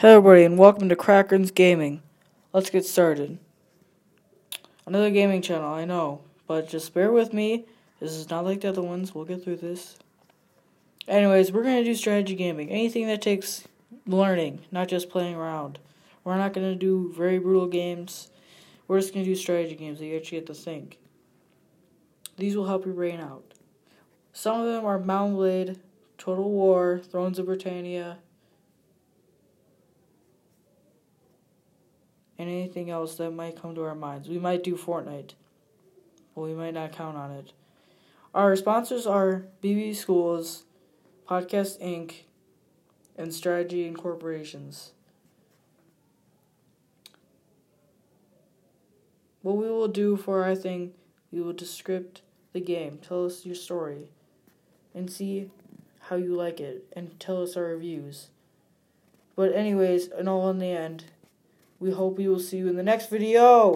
Hey everybody and welcome to Kraken's Gaming. Let's get started. Another gaming channel, I know, but just bear with me. This is not like the other ones. We'll get through this. Anyways, we're going to do strategy gaming. Anything that takes learning, not just playing around. We're not going to do very brutal games. We're just going to do strategy games that you actually get to think. These will help your brain out. Some of them are Mount Blade, Total War, Thrones of Britannia, and anything else that might come to our minds. We might do Fortnite, but we might not count on it. Our sponsors are BB Schools, Podcast Inc., and Strategy Incorporations. What we will do for our thing, we will descript the game, tell us your story, and see how you like it, and tell us our reviews. But anyways, and all in the end, we hope we will see you in the next video.